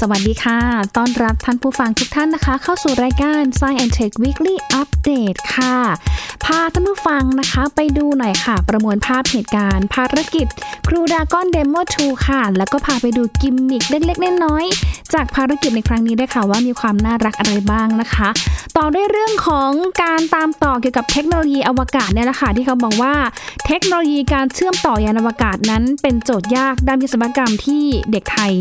สวัสดีค่ะ ต้อนรับท่านผู้ฟังทุกท่านนะคะ เข้าสู่รายการ Science and Tech Weekly Update ค่ะ พาท่านผู้ฟังนะคะไปดูหน่อยค่ะ ประมวลภาพเหตุการณ์ภารกิจ ครูดากอนเดโม2ค่ะ แล้วก็พาไปดูกิมมิคเล็กๆน้อยๆจากภารกิจในครั้งนี้ด้วยค่ะว่ามีความน่ารักอะไรบ้างนะคะ ต่อด้วยเรื่องของการตามต่อเกี่ยวกับเทคโนโลยีอวกาศเนี่ยแหละค่ะที่เขาบอกว่า เทคโนโลยีการเชื่อมต่อยานอวกาศนั้น เป็นโจทย์ยากด้านวิศวกรรมที่เด็กไทย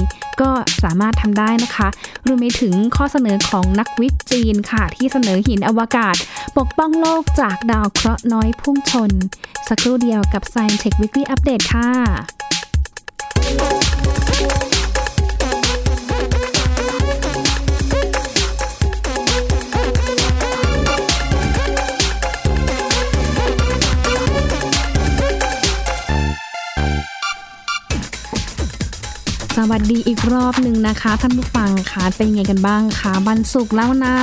ก็สามารถทำได้นะคะรวมไปถึงข้อเสนอของนักวิทย์จีนค่ะ ที่เสนอหินอวกาศ ปกป้องโลกจากดาวเคราะห์น้อยพุ่งชน สักครู่เดียวกับ Science Tech Weekly Update ค่ะ วัสดีอีกรอบหนึ่งนะคะท่านผู้ฟังคะเป็นไงกันบ้างคะวันศุกร์แล้วนะ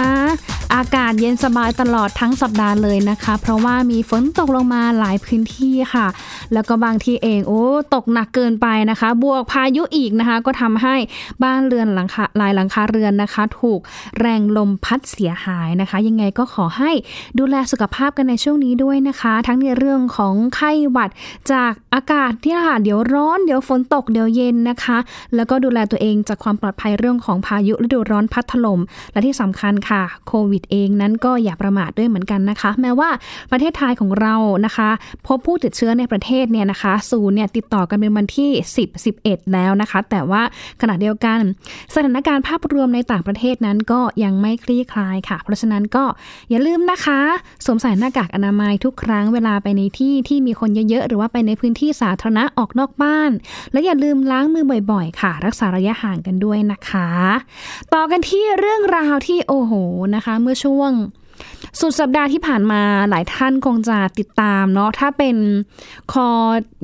อากาศเย็นสบายตลอดทั้งสัปดาห์เลยนะคะ เพราะว่ามีฝนตกลงมาหลายพื้นที่ค่ะ แล้วก็บางที่เองโอ้ตกหนักเกินไปนะคะ บวกพายุอีกนะคะ ก็ทำให้บ้านเรือนหลังคาหลายหลังคาเรือนนะคะ ถูกแรงลมพัดเสียหายนะคะ ยังไงก็ขอให้ดูแลสุขภาพกันในช่วงนี้ด้วยนะคะ ทั้งในเรื่องของไข้หวัดจากอากาศที่ค่ะเดี๋ยวร้อนเดี๋ยวฝนตกเดี๋ยวเย็นนะคะ แล้วก็ดูแลตัวเองจากความปลอดภัยเรื่องของพายุฤดูร้อนพัดถล่มและที่สำคัญค่ะโควิดเองนั้นก็อย่าประมาทด้วยเหมือนกันนะคะ แม้ว่าประเทศไทยของเรานะคะ พบผู้ติดเชื้อในประเทศเนี่ยนะคะศูนย์เนี่ยติดต่อกันเป็นวันที่ 10 11 แล้วนะคะ แต่ว่าขณะเดียวกัน สถานการณ์ภาพรวมในต่างประเทศนั้นก็ยังไม่คลี่คลายค่ะ เพราะฉะนั้นก็อย่าลืมนะคะสวมใส่หน้ากากอนามัยทุกครั้งเวลาไปในที่ที่มีคนเยอะๆหรือว่าไปในพื้นที่สาธารณะออกนอกบ้าน และอย่าลืมล้างมือบ่อยๆ ค่ะ รักษาระยะห่างกันด้วยนะคะ ต่อกันที่เรื่องราวที่โอ้โหนะคะเมื่อช่วง สุดสัปดาห์ที่ผ่านมาหลายท่านคงจะติดตามเนาะถ้าเป็นคอ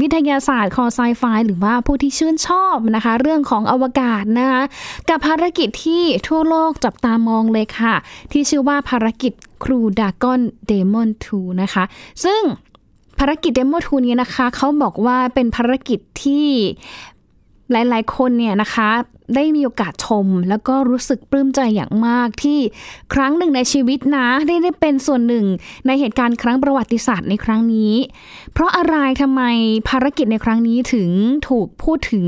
วิทยาศาสตร์ คอไซไฟหรือว่าผู้ที่ชื่นชอบนะคะ เรื่องของอวกาศนะคะกับภารกิจที่ทั่วโลกจับตามองเลยค่ะ ที่ชื่อว่าภารกิจครูดากอนเดมอน2นะคะ ซึ่งภารกิจเดมอน2นี้นะคะเขาบอกว่าเป็นภารกิจที่หลาย ๆ คนเนี่ยนะคะ ได้มีโอกาสชม แล้วก็รู้สึกปลื้มใจอย่างมากที่ครั้งหนึ่งในชีวิตนะ ได้ได้เป็นส่วนหนึ่ง ในเหตุการณ์ครั้งประวัติศาสตร์ในครั้งนี้ เพราะอะไรทำไมภารกิจในครั้งนี้ถึงถูกพูดถึง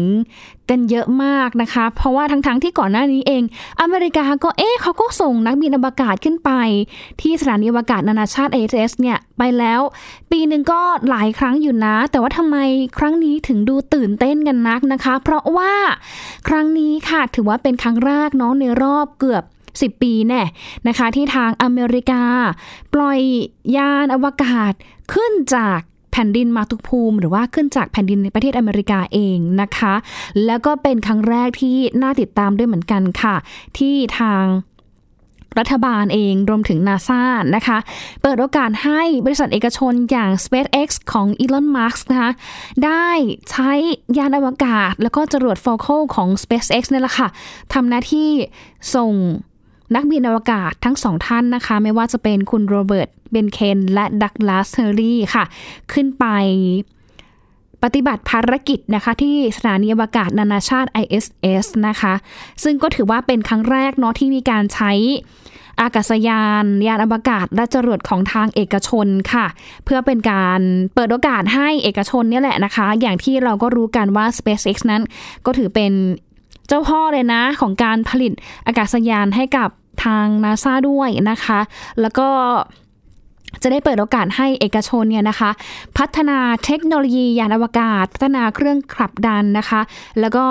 กันเยอะมากนะคะ เพราะว่าทั้งๆทที่ก่อนหน้านี้เอง อเมริกาก็เอ๊ะเขาก็ส่งนักบินอวกาศขึ้นไป ที่สถานีอวกาศนานาชาติ ISS เนี่ยไปแล้ว ปีหนึ่งก็หลายครั้งอยู่นะ แต่ว่าทำไมครั้งนี้ถึงดูตื่นเต้นกันนักนะคะ เพราะว่าครั้งนี้ค่ะถือว่าเป็นครั้งแรกเนาะในรอบเกือบ10 ปีแน่นะคะที่ทางอเมริกา ปล่อยยานอวกาศขึ้นจาก แผ่นดินมาตุภูมิ หรือว่าขึ้นจากแผ่นดินในประเทศอเมริกาเองนะคะ แล้วก็เป็นครั้งแรกที่น่าติดตามด้วยเหมือนกันค่ะ ที่ทางรัฐบาลเองรวมถึงนาซานะคะ เปิดโอกาสให้บริษัทเอกชนอย่าง SpaceX ของ Elon Musk นะคะได้ใช้ยานอวกาศ แล้วก็จรวด Falcon ของ SpaceX นี่แหละค่ะทำหน้าที่ส่ง นักบินอวกาศทั้งสองท่านนะคะ ไม่ว่าจะเป็นคุณโรเบิร์ต เบนเคน และดักลาสเฮอร์ลีย์ค่ะ ขึ้นไปปฏิบัติภารกิจนะคะที่สถานีอวกาศนานาชาติ ISS นะคะ ซึ่งก็ถือว่าเป็นครั้งแรกเนาะที่มีการใช้อากาศยาน ยานอวกาศและจรวดของทางเอกชนค่ะ เพื่อเป็นการเปิดโอกาสให้เอกชนนี่แหละนะคะ อย่างที่เราก็รู้กันว่า SpaceX นั้นก็ถือเป็นเจ้าพ่อเลยนะของการผลิตอากาศยานให้กับ ทางนาซาด้วยนะคะ แล้วก็จะได้เปิดโอกาสให้เอกชนเนี่ยนะคะ พัฒนาเทคโนโลยียานอวกาศ พัฒนาเครื่องขับดันนะคะ แล้วก็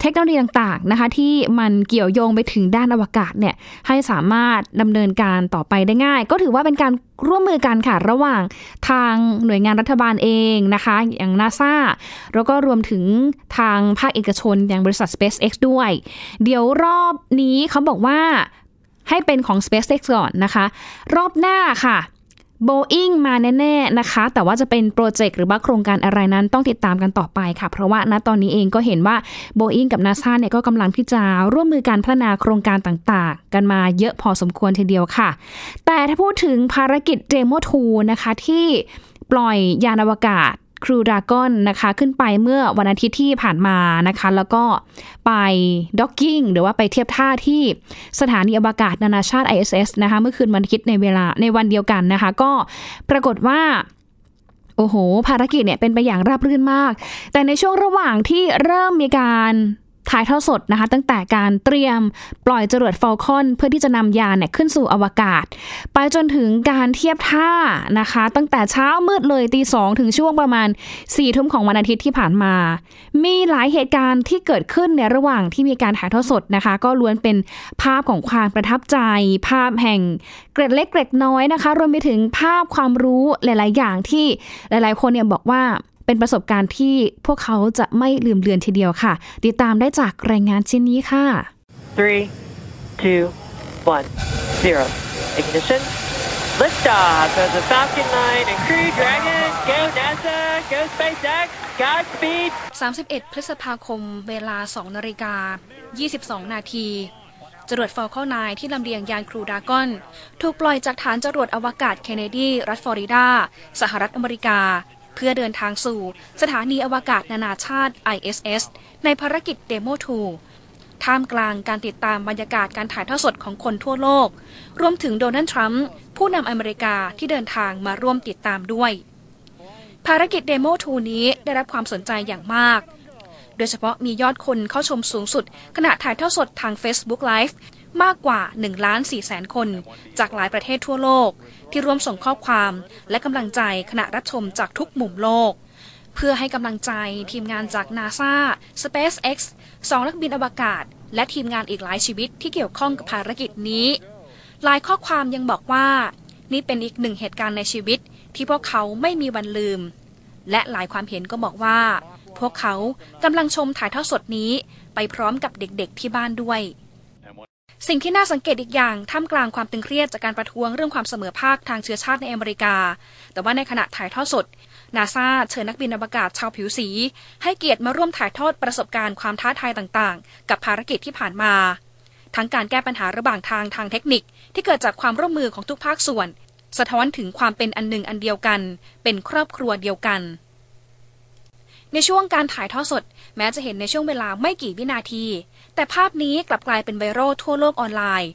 เทคโนโลยีต่างๆนะคะ ที่มันเกี่ยวโยงไปถึงด้านอวกาศเนี่ยให้สามารถดำเนินการต่อไปได้ง่าย ก็ถือว่าเป็นการร่วมมือกันค่ะระหว่างทางหน่วยงานรัฐบาลเองนะคะ อย่างนาซาแล้วก็รวมถึงทางภาคเอกชนอย่างบริษัท SpaceX ด้วย เดี๋ยวรอบนี้เขาบอกว่า ให้เป็นของ SpaceX ก่อนนะคะ รอบหน้าค่ะ Boeing มาแน่ๆนะคะ แต่ว่าจะเป็นโปรเจกต์หรือว่าโครงการอะไรนั้นต้องติดตามกันต่อไปค่ะ เพราะว่าณตอนนี้เองก็เห็นว่า Boeing กับ NASA เนี่ยก็กำลังที่จะร่วมมือการพัฒนาโครงการต่างๆ กันมาเยอะพอสมควรทีเดียวค่ะ แต่ถ้าพูดถึงภารกิจ Demo 2 นะคะที่ปล่อยยานอวกาศ ครูดราก้อนนะคะ ขึ้นไปเมื่อวันอาทิตย์ที่ผ่านมานะคะ แล้วก็ไป docking หรือว่าไปเทียบท่าที่สถานีอวกาศนานาชาติ ISS นะคะ เมื่อคืนวันอาทิตย์ในเวลาในวันเดียวกันนะคะ ก็ปรากฏว่าโอ้โห ภารกิจเนี่ยเป็นไปอย่างราบรื่นมาก แต่ในช่วงระหว่างที่เริ่มมีการ ถ่ายทอดสดนะคะ ตั้งแต่การเตรียมปล่อยจรวดฟอลคอน เพื่อที่จะนำยานเนี่ยขึ้นสู่อวกาศ ไปจนถึงการเทียบท่านะคะ ตั้งแต่เช้ามืดเลยตีสองถึงช่วงประมาณ4ี่ทุ่มของวันอาทิตย์ที่ผ่านมา มีหลายเหตุการณ์ที่เกิดขึ้นในระหว่างที่มีการถ่ายทอดสดนะคะ ก็ล้วนเป็นภาพของความประทับใจ ภาพแห่งเกร็ดเล็กเกร็ดน้อยนะคะ รวมไปถึงภาพความรู้หลาย ๆ อย่างที่หลาย ๆ คนเนี่ยบอกว่า เป็นประสบการณ์ที่พวกเขาจะไม่ลืมเลือนทีเดียวค่ะ ติดตามได้จากรายงานชิ้นนี้ค่ะ three, two, one, zero. Ignition. Liftoff of the Falcon 9 and Crew Dragon. Go NASA. Go SpaceX. Godspeed. 31 พฤษภาคม เวลา 2 นาฬิกา 22 นาทีจรวดฟอลคอน9ที่ลำเลียงยาน Crew Dragon ถูกปล่อยจากฐานจรวดอวกาศเคนเนดี รัฐฟลอริดา สหรัฐอเมริกา เพื่อเดินทางสู่สถานีอวกาศนานาชาติ ISS ในภารกิจ Demo-2 ท่ามกลางการติดตามบรรยากาศการถ่ายทอดสดของคนทั่วโลก รวมถึงโดนัลด์ทรัมป์ผู้นำอเมริกาที่เดินทางมาร่วมติดตามด้วย ภารกิจเดโม2นี้ได้รับความสนใจอย่างมาก โดยเฉพาะมียอดคนเข้าชมสูงสุด ขณะถ่ายทอดสดทาง Facebook Live มากกว่า1ล้าน4แสนคน จากหลายประเทศทั่วโลก ที่ร่วมส่งข้อความและกำลังใจขณะรับชมจากทุกมุมโลก เพื่อให้กำลังใจทีมงานจาก NASA SpaceX สองนักบินอวกาศ และทีมงานอีกหลายชีวิตที่เกี่ยวข้องกับภารกิจนี้ หลายข้อความยังบอกว่า นี่เป็นอีกหนึ่งเหตุการณ์ในชีวิต ที่พวกเขาไม่มีวันลืม และหลายความเห็นก็บอกว่า พวกเขากำลังชมถ่ายทอดสดนี้ ไปพร้อมกับเด็กๆที่บ้านด้วย สิ่งที่น่าสังเกตอีกอย่างท่ามกลางความตึงเครียดจากการประท้วงเรื่องความเสมอภาคทางเชื้อชาติในอเมริกา แต่ว่าในขณะถ่ายทอดสดนาซาเชิญนักบินอวกาศชาวผิวสี ให้เกียรติมาร่วมถ่ายทอดประสบการณ์ความท้าทายต่างๆ กับภารกิจที่ผ่านมา ทั้งการแก้ปัญหาระหว่างทางทางเทคนิค ที่เกิดจากความร่วมมือของทุกภาคส่วน สะท้อนถึงความเป็นอันหนึ่งอันเดียวกัน เป็นครอบครัวเดียวกัน ในช่วงการถ่ายทอดสด แม้จะเห็นในช่วงเวลาไม่กี่วินาที แต่ภาพนี้กลับกลายเป็นไวรัลทั่วโลกออนไลน์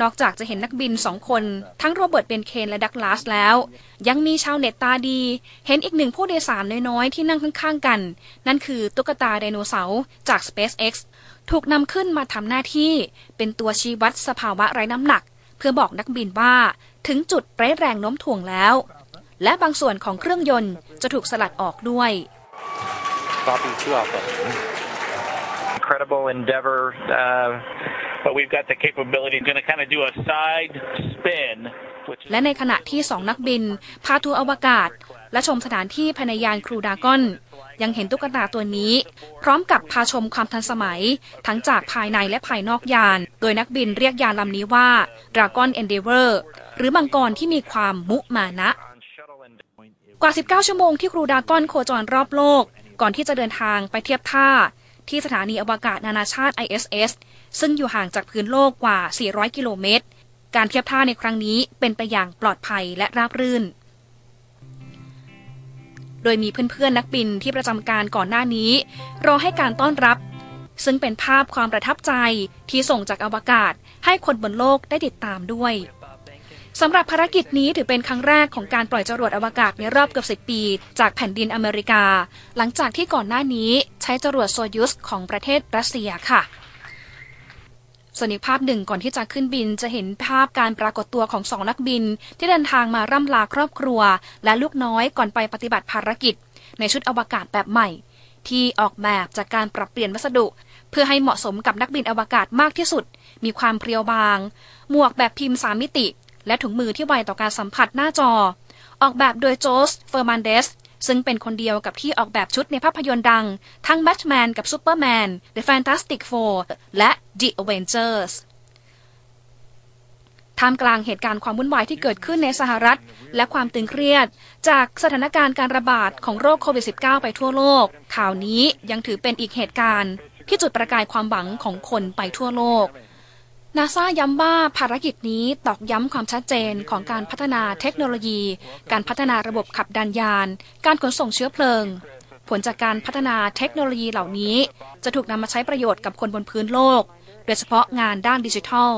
นอกจากจะเห็นนักบินสองคน ทั้งโรเบิร์ตเบนเคนและดักลาสแล้ว ยังมีชาวเน็ตตาดี เห็นอีกหนึ่งผู้โดยสารน้อยๆ ที่นั่งข้างๆกัน นั่นคือตุ๊กตาไดโนเสาร์จาก SpaceX ถูกนำขึ้นมาทำหน้าที่ เป็นตัวชี้วัดสภาวะไร้น้ำหนัก เพื่อบอกนักบินว่า ถึงจุดไร้แรงโน้มถ่วงแล้ว และบางส่วนของเครื่องยนต์จะถูกสลัดออกด้วย Copy two alpha. Incredible endeavor. Uh, But we've got the capability, going to kind of do a side spin, และในขณะที่สองนักบิน พาทัวร์อวกาศ และชมสถานที่ภายในยานครูดากอน ยังเห็นตุ๊กตาตัวนี้ พร้อมกับพาชมความทันสมัย ทั้งจากภายในและภายนอกยาน โดยนักบินเรียกยานลำนี้ว่า Dragon Endeavour หรือมังกรที่มีความมุมานะ กว่า 19 ชั่วโมงที่ครูดากอนโคจรรอบโลก ก่อนที่จะเดินทางไปเทียบท่า ที่สถานีอวกาศนานาชาติ ISS ซึ่งอยู่ห่างจากพื้นโลกกว่า 400 กิโลเมตร การเทียบท่าในครั้งนี้เป็นไปอย่างปลอดภัยและราบรื่น โดยมีเพื่อนๆนักบินที่ประจำการก่อนหน้านี้ รอให้การต้อนรับ ซึ่งเป็นภาพความประทับใจที่ส่งจากอวกาศให้คนบนโลกได้ติดตามด้วย สำหรับภารกิจนี้ถือเป็นครั้งแรกของการปล่อยจรวดอวกาศในรอบเกือบ10 ปี จากแผ่นดินอเมริกา หลังจากที่ก่อนหน้านี้ใช้จรวดโซยุสของประเทศรัสเซียค่ะส่วนอีกภาพหนึ่งก่อนที่จะขึ้นบินจะเห็นภาพการปรากฏตัวของสองนักบิน ที่เดินทางมาร่ำลาครอบครัว และลูกน้อยก่อนไปปฏิบัติภารกิจ ในชุดอวกาศแบบใหม่ ที่ออกแบบจากการปรับเปลี่ยนวัสดุ เพื่อให้เหมาะสมกับนักบินอวกาศมากที่สุด มีความเพรียวบาง หมวกแบบพิมพ์สามมิติ และถุงมือที่ไวต่อการสัมผัสหน้าจอ ออกแบบโดยโจสเฟอร์นันเดสซึ่งเป็นคนเดียวกับที่ออกแบบชุดในภาพยนตร์ดัง ทั้งแบทแมนกับซูเปอร์แมน The Fantastic Four และ The Avengers ท่ามกลางเหตุการณ์ความวุ่นวายที่เกิดขึ้นในสหรัฐ และความตึงเครียด จากสถานการณ์การระบาดของโรคโควิด -19 ไปทั่วโลก ข่าวนี้ยังถือเป็นอีกเหตุการณ์ ที่จุดประกายความหวังของคนไปทั่วโลก นาซาย้ำว่าภารกิจนี้ตอกย้ำความชัดเจนของการพัฒนาเทคโนโลยี การพัฒนาระบบขับดันยาน การขนส่งเชื้อเพลิง ผลจากการพัฒนาเทคโนโลยีเหล่านี้ จะถูกนำมาใช้ประโยชน์กับคนบนพื้นโลก โดยเฉพาะงานด้านดิจิทัล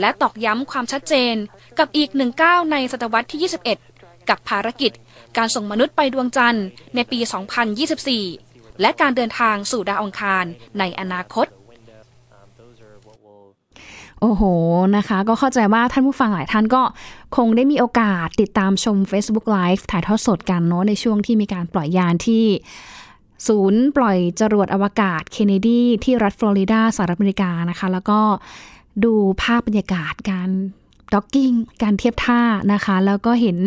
และตอกย้ำความชัดเจน กับอีกหนึ่งก้าวในศตวรรษที่ 21 กับภารกิจ การส่งมนุษย์ไปดวงจันทร์ในปี 2024 และการเดินทางสู่ดาวอังคารในอนาคต โอ้โหนะคะ ก็เข้าใจว่าท่านผู้ฟังหลายท่านก็คงได้มีโอกาสติดตามชม Facebook Live ถ่ายทอดสดกันเนาะในช่วงที่มีการปล่อยยานที่ ศูนย์ปล่อยจรวดอวกาศเคนเนดีที่รัฐฟลอริดาสหรัฐอเมริกานะคะ แล้วก็ดูภาพบรรยากาศการด็อกกิ้งการเทียบท่านะคะ แล้วก็เห็น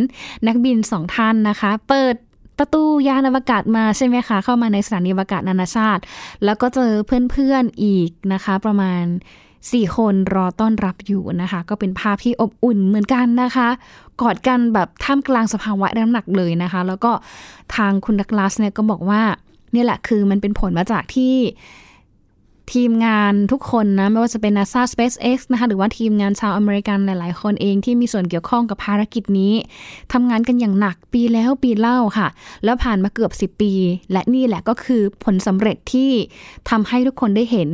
นักบินสองท่านนะคะ เปิดประตูยานอวกาศมาใช่ไหมคะ เข้ามาในสถานีอวกาศนานาชาติ แล้วก็เจอเพื่อนๆอีกนะคะ ประมาณ 4 คนรอต้อนรับอยู่นะคะ ก็เป็นภาพที่อบอุ่นเหมือนกันนะคะ กอดกันแบบท่ามกลางสภาวะน้ำหนักเลยนะคะ แล้วก็ทางคุณดักลาสเนี่ยก็บอกว่าเนี่ยแหละคือมันเป็นผลมาจากที่ ทีมงานทุกคนนะ ไม่ว่าจะเป็น NASA SpaceX นะคะหรือว่าทีมงานชาวอเมริกันหลาย ๆ คนเองที่มีส่วนเกี่ยวข้องกับภารกิจนี้ทำงานกันอย่างหนักปีแล้วปีเล่าค่ะ แล้วผ่านมาเกือบ 10 ปี และนี่แหละก็คือผลสำเร็จที่ทำให้ทุกคนได้เห็น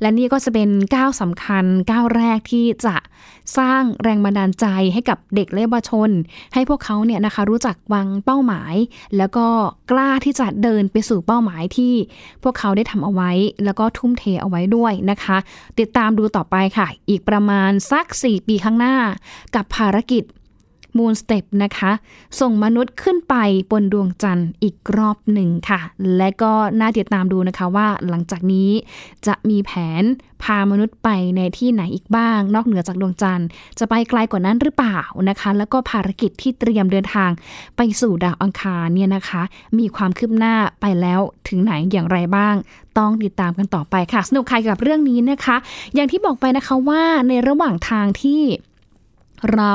และนี่ก็จะเป็นก้าวสำคัญก้าวแรกที่จะสร้างแรงบันดาลใจให้กับเด็กและเยาวชน ให้พวกเขาเนี่ยนะคะรู้จักวางเป้าหมาย แล้วก็กล้าที่จะเดินไปสู่เป้าหมายที่พวกเขาได้ทำเอาไว้ แล้วก็ทุ่มเทเอาไว้ด้วยนะคะ ติดตามดูต่อไปค่ะ อีกประมาณสัก 4 ปีข้างหน้า กับภารกิจ Moon Step นะคะ ส่งมนุษย์ขึ้นไปบนดวงจันทร์อีกรอบหนึ่งค่ะ และก็น่าติดตามดูนะคะว่าหลังจากนี้จะมีแผนพามนุษย์ไปในที่ไหนอีกบ้าง นอกเหนือจากดวงจันทร์ จะไปไกลกว่านั้นหรือเปล่านะคะ แล้วก็ภารกิจที่เตรียมเดินทางไปสู่ดาวอังคารเนี่ยนะคะ มีความคืบหน้าไปแล้วถึงไหนอย่างไรบ้าง ต้องติดตามกันต่อไปค่ะ สนุกใครกับเรื่องนี้นะคะ อย่างที่บอกไปนะคะว่าในระหว่างทางที่ เรา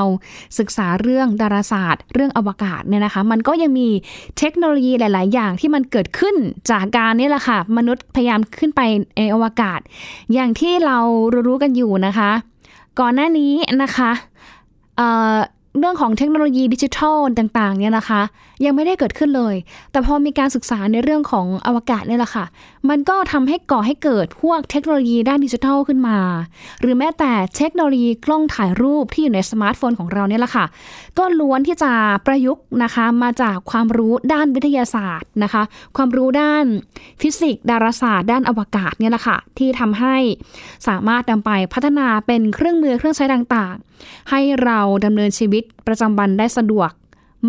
ศึกษาเรื่องดาราศาสตร์ เรื่องอวกาศเนี่ยนะคะ มันก็ยังมีเทคโนโลยีหลาย ๆ อย่างที่มันเกิดขึ้นจากการนี่แหละค่ะ มนุษย์พยายามขึ้นไปในอวกาศ อย่างที่เรารู้กันอยู่นะคะ ก่อนหน้านี้นะคะ เรื่องของเทคโนโลยีดิจิทัลต่างๆเนี่ยนะคะ ยังไม่ได้เกิดขึ้นเลย แต่พอมีการศึกษาในเรื่องของอวกาศเนี่ยแหละค่ะ มันก็ทำให้ก่อให้เกิดพวกเทคโนโลยีด้านดิจิทัลขึ้นมา หรือแม้แต่เทคโนโลยีกล้องถ่ายรูปที่อยู่ในสมาร์ทโฟนของเราเนี่ยแหละค่ะ ก็ล้วนที่จะประยุกต์นะคะมาจากความรู้ด้านวิทยาศาสตร์นะคะ ความรู้ด้านฟิสิกส์ดาราศาสตร์ ด้านอวกาศเนี่ยแหละค่ะที่ทำให้สามารถนำไปพัฒนาเป็นเครื่องมือเครื่องใช้ต่างๆให้เราดำเนินชีวิตประจำวันได้สะดวก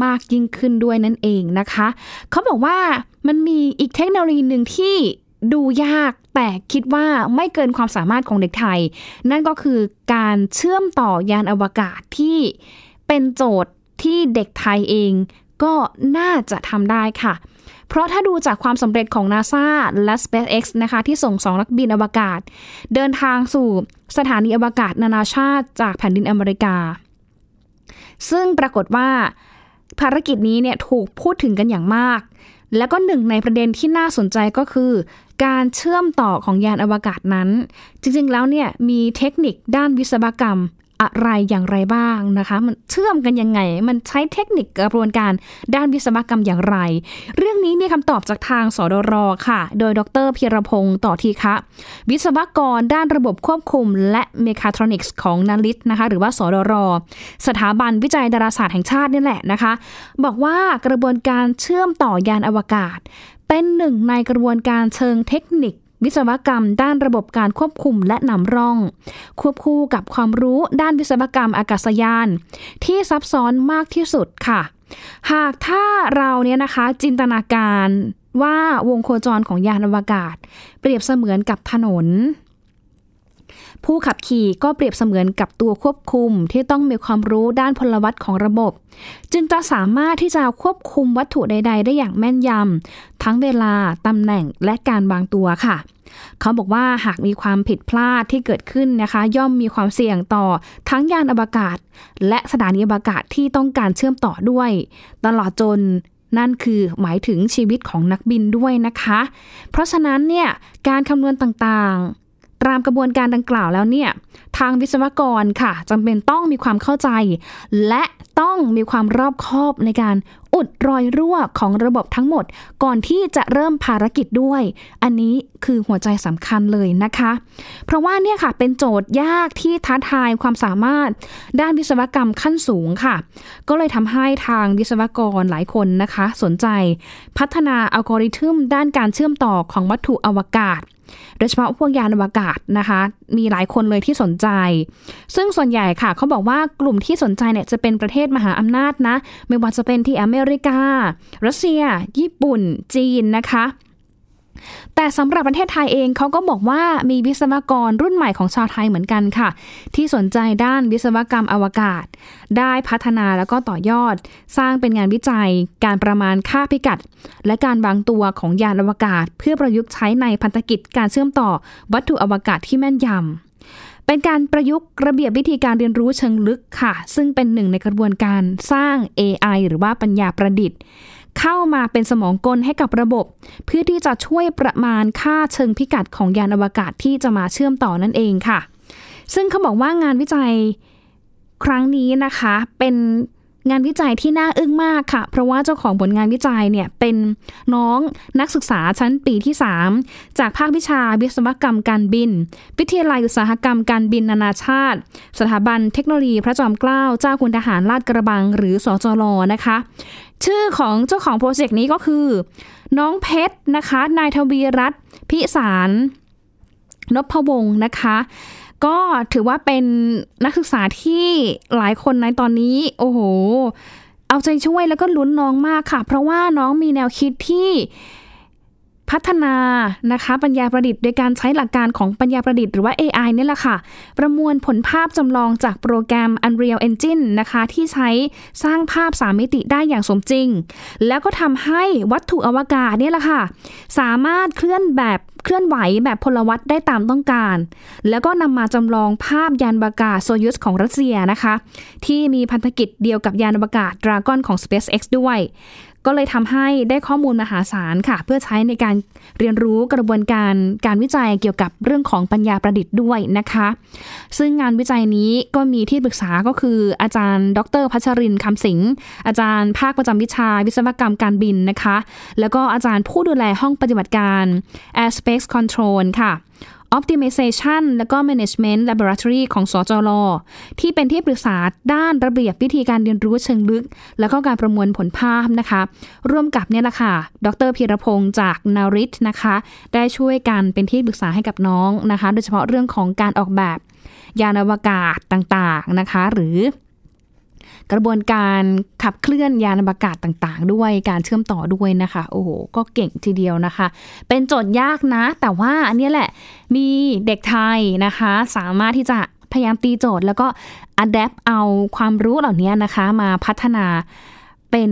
มากยิ่งขึ้นด้วยนั่นเองนะคะ เขาบอกว่ามันมีอีกเทคโนโลยีหนึ่งที่ดูยากแต่คิดว่าไม่เกินความสามารถของเด็กไทย นั่นก็คือการเชื่อมต่อยานอวกาศที่เป็นโจทย์ที่เด็กไทยเองก็น่าจะทำได้ค่ะ เพราะถ้าดูจากความสำเร็จของ NASA และ SpaceX นะคะที่ส่งสองนักบินอวกาศ เดินทางสู่สถานีอวกาศนานาชาติจากแผ่นดินอเมริกา ซึ่งปรากฏว่าภารกิจนี้เนี่ยถูกพูดถึงกันอย่างมาก แล้วก็หนึ่งในประเด็นที่น่าสนใจก็คือ การเชื่อมต่อของยานอวกาศนั้น จริงๆแล้วเนี่ยมีเทคนิคด้านวิศวกรรม อะไรอย่างไรบ้างนะคะ มันเชื่อมกันยังไง มันใช้เทคนิคกระบวนการด้านวิศวกรรมอย่างไร เรื่องนี้มีคำตอบจากทางสดรค่ะ โดยดรพีรพงศ์ต่อทีคะ วิศวกรด้านระบบควบคุม และเมคาทรอนิกส์ของนาลิตนะคะ หรือว่าสดร สถาบันวิจัยดาราศาสตร์แห่งชาตินี่แหละนะคะ บอกว่ากระบวนการเชื่อมต่อยานอวกาศ เป็นหนึ่งในกระบวนการเชิงเทคนิค วิศวกรรม ด้านระบบการควบคุมและนำร่อง ควบคู่กับความรู้ด้านวิศวกรรมอากาศยาน ที่ซับซ้อนมากที่สุดค่ะ หากถ้าเราเนี่ยนะคะจินตนาการว่าวงโคจรของยานอวกาศ เปรียบเสมือนกับถนน ผู้ขับขี่ก็เปรียบเสมือนกับตัวควบคุมที่ต้องมีความรู้ด้านพลวัตของระบบ จึงจะสามารถที่จะควบคุมวัตถุใด ๆ ได้อย่างแม่นยำทั้งเวลาตำแหน่งและการวางตัวค่ะ เขาบอกว่าหากมีความผิดพลาดที่เกิดขึ้นนะคะ ย่อมมีความเสี่ยงต่อทั้งยานอวกาศ และสถานีอวกาศที่ต้องการเชื่อมต่อด้วย ตลอดจนนั่นคือหมายถึงชีวิตของนักบินด้วยนะคะ เพราะฉะนั้นเนี่ยการคำนวณต่างๆ ตามกระบวนการดังกล่าวแล้วเนี่ยทางวิศวกรค่ะจำเป็นต้องมีความเข้าใจ และต้องมีความรอบคอบในการอุดรอยรั่วของระบบทั้งหมด ก่อนที่จะเริ่มภารกิจด้วย อันนี้คือหัวใจสำคัญเลยนะคะ เพราะว่าเนี่ยค่ะเป็นโจทย์ยากที่ท้าทายความสามารถ ด้านวิศวกรรมขั้นสูงค่ะ ก็เลยทำให้ทางวิศวกรหลายคนนะคะ สนใจ พัฒนาอัลกอริทึมด้านการเชื่อมต่อของวัตถุอวกาศ โดยเฉพาะพวกยานอวกาศนะคะ มีหลายคนเลยที่สนใจ ซึ่งส่วนใหญ่ค่ะเขาบอกว่ากลุ่มที่สนใจเนี่ยจะเป็นประเทศมหาอำนาจนะ ไม่ว่าจะเป็นที่อเมริกา รัสเซีย ญี่ปุ่น จีนนะคะ แต่สำหรับประเทศไทยเองเขาก็บอกว่ามีวิศวกรรุ่นใหม่ของชาวไทยเหมือนกันค่ะ ที่สนใจด้านวิศวกรรมอวกาศ ได้พัฒนาแล้วก็ต่อยอด สร้างเป็นงานวิจัย การประมาณค่าพิกัด และการวางตัวของยานอวกาศ เพื่อประยุกต์ใช้ในพันธกิจการเชื่อมต่อวัตถุอวกาศที่แม่นยำเป็นการประยุกต์ระเบียบวิธีการเรียนรู้เชิงลึกค่ะ ซึ่งเป็นหนึ่งในกระบวนการสร้าง AI หรือว่าปัญญาประดิษฐ์ เข้ามาเป็นสมองกลให้กับระบบ เพื่อที่จะช่วยประมาณค่าเชิงพิกัดของยานอวกาศที่จะมาเชื่อมต่อนั่นเองค่ะ ซึ่งเขาบอกว่างานวิจัยครั้งนี้นะคะเป็น งานวิจัยที่น่าอึ้งมากค่ะ เพราะว่าเจ้าของผลงานวิจัยเนี่ยเป็นน้องนักศึกษาชั้นปีที่ 3 จากภาควิชาวิศวกรรมการบิน วิทยาลัยอุตสาหกรรมการบินนานาชาติ สถาบันเทคโนโลยีพระจอมเกล้าเจ้าคุณทหารลาดกระบัง หรือสจลนะคะ ชื่อของเจ้าของโปรเจกต์นี้ก็คือ น้องเพชรนะคะ นายทวีรัตน์พิสารนพวงศ์นะคะ ก็ถือว่าเป็นนักศึกษาที่หลายคนในตอนนี้ โอ้โห เอาใจช่วยแล้วก็ลุ้นน้องมากค่ะ เพราะว่าน้องมีแนวคิดที่พัฒนานะคะปัญญาประดิษฐ์โดยการใช้หลักการของปัญญาประดิษฐ์หรือว่า AI นี่แหละค่ะ ประมวลผลภาพจำลองจากโปรแกรม Unreal Engine นะคะ ที่ใช้สร้างภาพ 3 มิติได้อย่างสมจริง แล้วก็ทำให้วัตถุอวกาศนี่แหละค่ะ สามารถเคลื่อนแบบเคลื่อนไหวแบบพลวัตได้ตามต้องการ แล้วก็นำมาจำลองภาพยานอวกาศโซยุสของรัสเซียนะคะ ที่มีพันธกิจเดียวกับยานอวกาศดราก้อนของ SpaceX ด้วย ก็เลยทำให้ได้ข้อมูลมหาศาลค่ะ เพื่อใช้ในการเรียนรู้กระบวนการการวิจัยเกี่ยวกับเรื่องของปัญญาประดิษฐ์ด้วยนะคะ ซึ่งงานวิจัยนี้ก็มีที่ปรึกษาก็คือ อาจารย์ ดรพัชรินคำสิงอาจารย์ภาคประจำวิชาวิศวกรรมการบินนะคะ แล้วก็อาจารย์ผู้ดูแลห้องปฏิบัติการ Airspace Control ค่ะ Optimization และก็ Management Laboratory ของสจลที่เป็นที่ปรึกษาด้านระเบียบวิธีการเรียนรู้เชิงลึก แล้วก็การประมวลผลภาพนะคะ ร่วมกับเนี่ยแหละค่ะ ดรพีรพงศ์จากนาริทนะคะ ได้ช่วยกันเป็นที่ปรึกษาให้กับน้องนะคะ โดยเฉพาะเรื่องของการออกแบบ ยานอวกาศต่างๆนะคะ หรือ กระบวนการขับเคลื่อนยานอวกาศต่างๆ ด้วยการเชื่อมต่อด้วยนะคะ โอ้โห ก็เก่งทีเดียวนะคะ เป็นโจทย์ยากนะ แต่ว่าอันนี้แหละมีเด็กไทยนะคะ สามารถที่จะพยายามตีโจทย์ แล้วก็อัดแอปเอาความรู้เหล่านี้นะคะ มาพัฒนาเป็น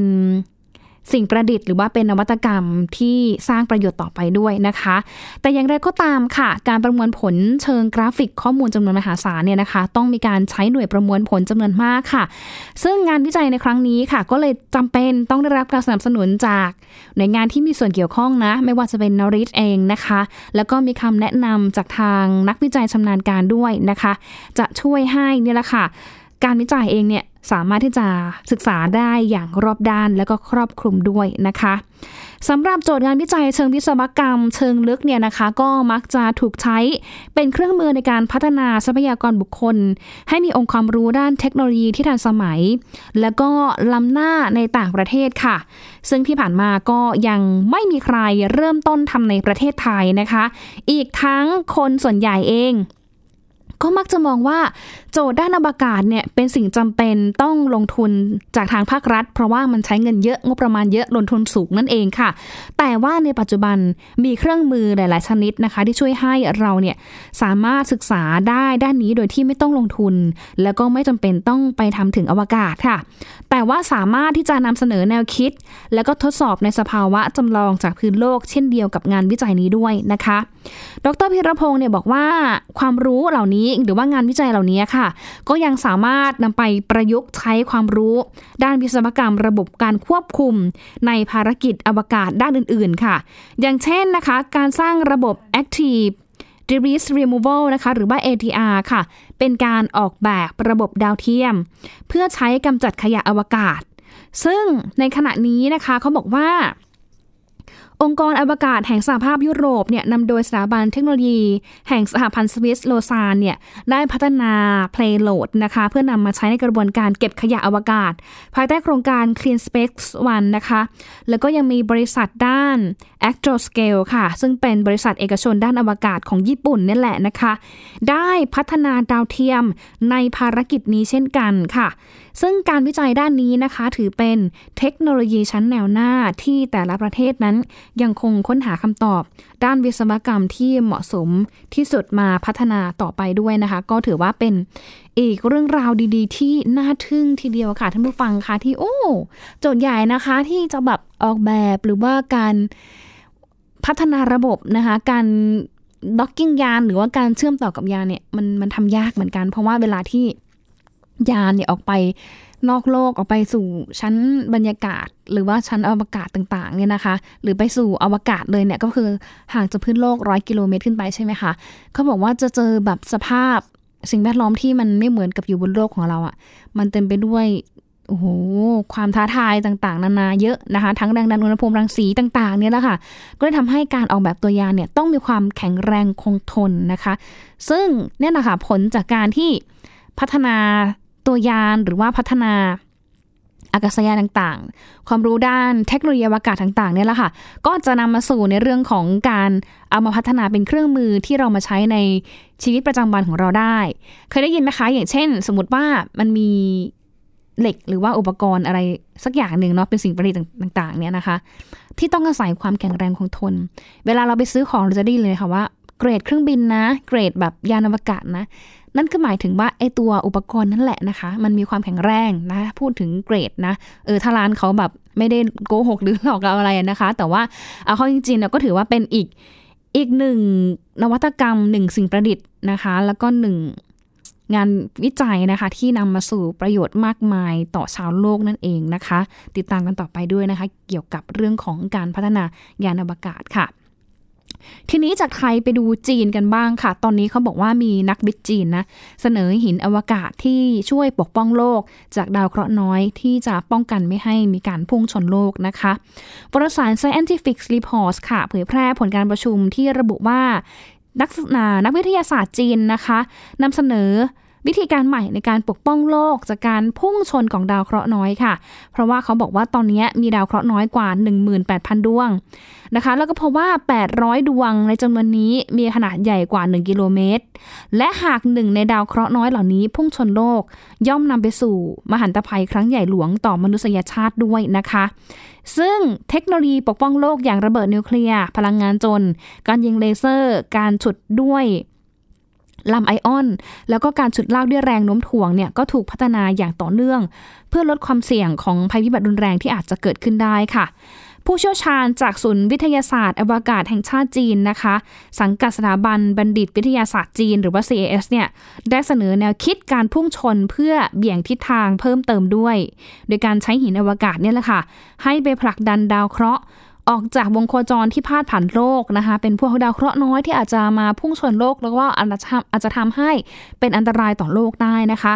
สิ่งประดิษฐ์หรือว่าเป็นนวัตกรรมที่สร้างประโยชน์ต่อไปด้วยนะคะ แต่อย่างไรก็ตามค่ะ การประมวลผลเชิงกราฟิกข้อมูลจำนวนมหาศาลเนี่ยนะคะ ต้องมีการใช้หน่วยประมวลผลจำนวนมากค่ะ ซึ่งงานวิจัยในครั้งนี้ค่ะ ก็เลยจำเป็นต้องได้รับการสนับสนุนจากหน่วยงานที่มีส่วนเกี่ยวข้องนะ ไม่ว่าจะเป็นนริทเองนะคะ แล้วก็มีคำแนะนำจากทางนักวิจัยชำนาญการด้วยนะคะ จะช่วยให้นี่แหละค่ะ การวิจัยเองเนี่ย สามารถที่จะศึกษาได้อย่างรอบด้านและก็ครอบคลุมด้วยนะคะสำหรับโจทย์งานวิจัยเชิงวิศวกรรม เชิงลึกเนี่ยนะคะ ก็มักจะถูกใช้เป็นเครื่องมือในการพัฒนาทรัพยากรบุคคล ให้มีองค์ความรู้ด้านเทคโนโลยีที่ทันสมัย และก็ล้ำหน้าในต่างประเทศค่ะ ซึ่งที่ผ่านมาก็ยังไม่มีใครเริ่มต้นทำในประเทศไทยนะคะ อีกทั้งคนส่วนใหญ่เอง ก็มักจะมองว่าโจทย์ด้านอวกาศเนี่ยเป็นสิ่งจำเป็นต้องลงทุนจากทางภาครัฐ เพราะว่ามันใช้เงินเยอะงบประมาณเยอะลงทุนสูงนั่นเองค่ะ แต่ว่าในปัจจุบันมีเครื่องมือหลาย ๆ ชนิดนะคะ ที่ช่วยให้เราเนี่ยสามารถศึกษาได้ด้านนี้โดยที่ไม่ต้องลงทุน แล้วก็ไม่จำเป็นต้องไปทำถึงอวกาศค่ะ แต่ว่าสามารถที่จะนำเสนอแนวคิด แล้วก็ทดสอบในสภาวะจำลองจากพื้นโลก เช่นเดียวกับงานวิจัยนี้ด้วยนะคะ ดรพิรพงศ์เนี่ยบอกว่าความรู้เหล่านี้หรือว่างานวิจัยเหล่านี้ค่ะ ก็ยังสามารถนำไปประยุกต์ใช้ความรู้ ด้านวิศวกรรมระบบการควบคุม ในภารกิจอวกาศด้านอื่น ๆ ค่ะ อย่างเช่นนะคะ การสร้างระบบ Active debris removal นะคะหรือว่า ATR ค่ะ เป็นการออกแบบระบบดาวเทียม เพื่อใช้กำจัดขยะอวกาศ ซึ่งในขณะนี้นะคะเขาบอกว่า องค์กรอวกาศแห่งสหภาพยุโรปเนี่ยนำโดยสถาบันเทคโนโลยี แห่งสหพันธ์สวิสโลซานเนี่ยได้พัฒนาเพลย์โหลดนะคะ เพื่อนำมาใช้ในกระบวนการเก็บขยะอวกาศ ภายใต้โครงการ Clean Space One นะคะ แล้วก็ยังมีบริษัทด้าน Astroscale ค่ะ ซึ่งเป็นบริษัทเอกชนด้านอวกาศของญี่ปุ่นนี่แหละนะคะ ได้พัฒนาดาวเทียมในภารกิจนี้เช่นกันค่ะ ซึ่งการวิจัยด้านนี้นะคะ ถือเป็นเทคโนโลยีชั้นแนวหน้าที่แต่ละประเทศนั้น ยังคงค้นหาคำตอบ ด้านวิศวกรรมที่เหมาะสมที่สุดมาพัฒนาต่อไปด้วยนะคะ ก็ถือว่าเป็นอีกเรื่องราวดีๆ ที่น่าทึ่งทีเดียวค่ะท่านผู้ฟังคะที่โอ้โจทย์ใหญ่นะคะที่จะแบบออกแบบหรือว่าการพัฒนาระบบนะคะ การด็อกกิ้งยานหรือว่าการเชื่อมต่อกับยานเนี่ยมันมันทำยากเหมือนกัน เพราะว่าเวลาที่ยานเนี่ยออกไป นอกโลกออกไปสู่ชั้นบรรยากาศ หรือว่าชั้นอวกาศต่างๆเนี่ยนะคะ หรือไปสู่อวกาศเลยเนี่ยก็คือห่างจากพื้นโลกร้อยกิโลเมตรขึ้นไปใช่ไหมคะเขาบอกว่าจะเจอแบบสภาพสิ่งแวดล้อมที่มันไม่เหมือนกับอยู่บนโลกของเราอะ่ะ มันเต็มไปด้วยโอ้โหความท้าทายต่างๆ นานาเยอะนะคะ ทั้งแรงดันอุณหภูมิรังสีต่างๆ เนี่ยแหละค่ะ ก็เลยทำให้การออกแบบตัวยานเนี่ยต้องมีความแข็งแรงคงทนนะคะ ซึ่งเนี่ยนะคะผลจากการที่พัฒนา ตัวยานหรือว่าพัฒนาอากาศยานต่างๆ ความรู้ด้านเทคโนโลยีอวกาศต่างๆเนี่ยแหละค่ะ ก็จะนำมาสู่ในเรื่องของการเอามาพัฒนาเป็นเครื่องมือที่เรามาใช้ในชีวิตประจำวันของเราได้ เคยได้ยินไหมคะ อย่างเช่น สมมติว่ามันมีเหล็กหรือว่าอุปกรณ์อะไรสักอย่างหนึ่งเนาะเป็นสิ่งประดิษฐ์ต่าง ๆ เนี่ยนะคะ ที่ต้องอาศัยความแข็งแรงคงทน เวลาเราไปซื้อของเราจะได้เลยค่ะว่าเกรดเครื่องบินนะ เกรดแบบยานอวกาศนะ นั่นคือหมายถึงว่าไอตัวอุปกรณ์นั่นแหละนะคะ มันมีความแข็งแรงนะ พูดถึงเกรดนะ เออถ้าร้านเขาแบบไม่ได้โกหกหรือหลอกเราอะไรนะคะ แต่ว่าเอาเข้าจริงๆเราก็ถือว่าเป็นอีกอีกหนึ่งนวัตกรรมหนึ่งสิ่งประดิษฐ์นะคะ แล้วก็หนึ่งงานวิจัยนะคะ ที่นำมาสู่ประโยชน์มากมายต่อชาวโลกนั่นเองนะคะ ติดตามกันต่อไปด้วยนะคะ เกี่ยวกับเรื่องของการพัฒนายานอวกาศค่ะ ทีนี้จากไทยไปดูจีนกันบ้างค่ะ ตอนนี้เขาบอกว่ามีนักบิดจีนนะ เสนอหินอวกาศที่ช่วยปกป้องโลก จากดาวเคราะห์น้อยที่จะป้องกันไม่ให้มีการพุ่งชนโลกนะคะวารสาร Scientific Reports ค่ะ เผยแพร่ผลการประชุมที่ระบุว่านักนักวิทยาศาสตร์จีนนะคะนำเสนอ วิธีการใหม่ในการปกป้องโลกจากการพุ่งชนของดาวเคราะห์น้อยค่ะ เพราะว่าเขาบอกว่าตอนนี้มีดาวเคราะห์น้อยกว่า 18,000 ดวงนะคะ แล้วก็เพราะว่า 800 ดวงในจำนวนนี้มีขนาดใหญ่กว่า 1 กิโลเมตร และหากหนึ่งในดาวเคราะห์น้อยเหล่านี้พุ่งชนโลก ย่อมนำไปสู่มหันตภัยครั้งใหญ่หลวงต่อมนุษยชาติด้วยนะคะ ซึ่งเทคโนโลยีปกป้องโลกอย่างระเบิดนิวเคลียร์ พลังงานจน การยิงเลเซอร์ การฉุดด้วย ลำไอออน แล้วก็การฉุดลากด้วยแรงโน้มถ่วงเนี่ยก็ถูกพัฒนาอย่างต่อเนื่อง เพื่อลดความเสี่ยงของภัยพิบัติรุนแรงที่อาจจะเกิดขึ้นได้ค่ะผู้เชี่ยวชาญจากศูนย์วิทยาศาสตร์อวกาศแห่งชาติจีนนะคะ สังกัดสถาบันบัณฑิตวิทยาศาสตร์จีน หรือว่า CAS เนี่ยได้เสนอแนวคิดการพุ่งชนเพื่อเบี่ยงทิศทางเพิ่มเติมด้วย โดยการใช้หินอวกาศเนี่ยแหละค่ะ ให้ไปผลักดันดาวเคราะห์ ออกจากวงโคจรที่พาดผ่านโลกนะคะ เป็นพวกดาวเคราะห์น้อยที่อาจจะมาพุ่งชนโลกแล้วก็อาจจะอาจจะทำให้เป็นอันตรายต่อโลกได้นะคะ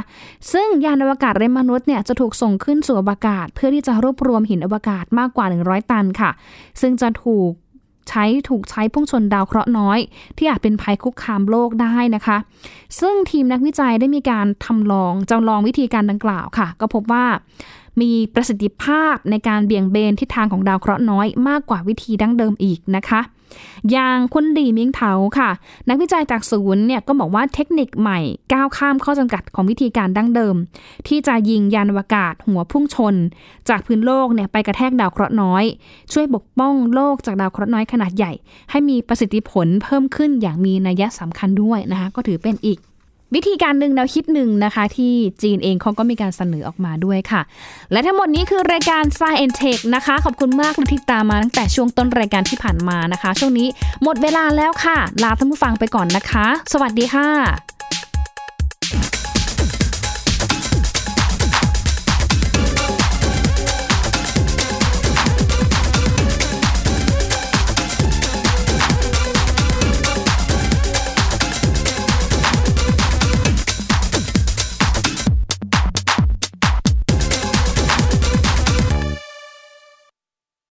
ซึ่งยานอวกาศเรมนุษย์เนี่ยจะถูกส่งขึ้นสู่อวกาศ เพื่อที่จะรวบรวมหินอวกาศมากกว่า 100 ตันค่ะ ซึ่งจะถูกใช้ถูกใช้พุ่งชนดาวเคราะห์น้อย ที่อาจเป็นภัยคุกคามโลกได้นะคะ ซึ่งทีมนักวิจัยได้มีการทำลองจำลองวิธีการดังกล่าวค่ะ ก็พบว่า มีประสิทธิภาพในการเบี่ยงเบนทิศทางของดาวเคราะห์น้อยมากกว่าวิธีดั้งเดิมอีกนะคะ อย่างคุณดีมิงเถาค่ะ นักวิจัยจากศูนย์เนี่ยก็บอกว่าเทคนิคใหม่ก้าวข้ามข้อจำกัดของวิธีการดั้งเดิม ที่จะยิงยานอวกาศหัวพุ่งชน จากพื้นโลกเนี่ยไปกระแทกดาวเคราะห์น้อย ช่วยปกป้องโลกจากดาวเคราะห์น้อยขนาดใหญ่ ให้มีประสิทธิผลเพิ่มขึ้นอย่างมีนัยสำคัญด้วยนะคะก็ถือเป็นอีก วิธีการหนึ่งแนวคิดหนึ่งนะคะ ที่จีนเองเขาก็มีการเสนอออกมาด้วยค่ะ และทั้งหมดนี้คือรายการ Science Tech นะคะ ขอบคุณมากที่ตามมาตั้งแต่ช่วงต้นรายการที่ผ่านมานะคะ ช่วงนี้หมดเวลาแล้วค่ะ ลาท่านผู้ฟังไปก่อนนะคะ สวัสดีค่ะ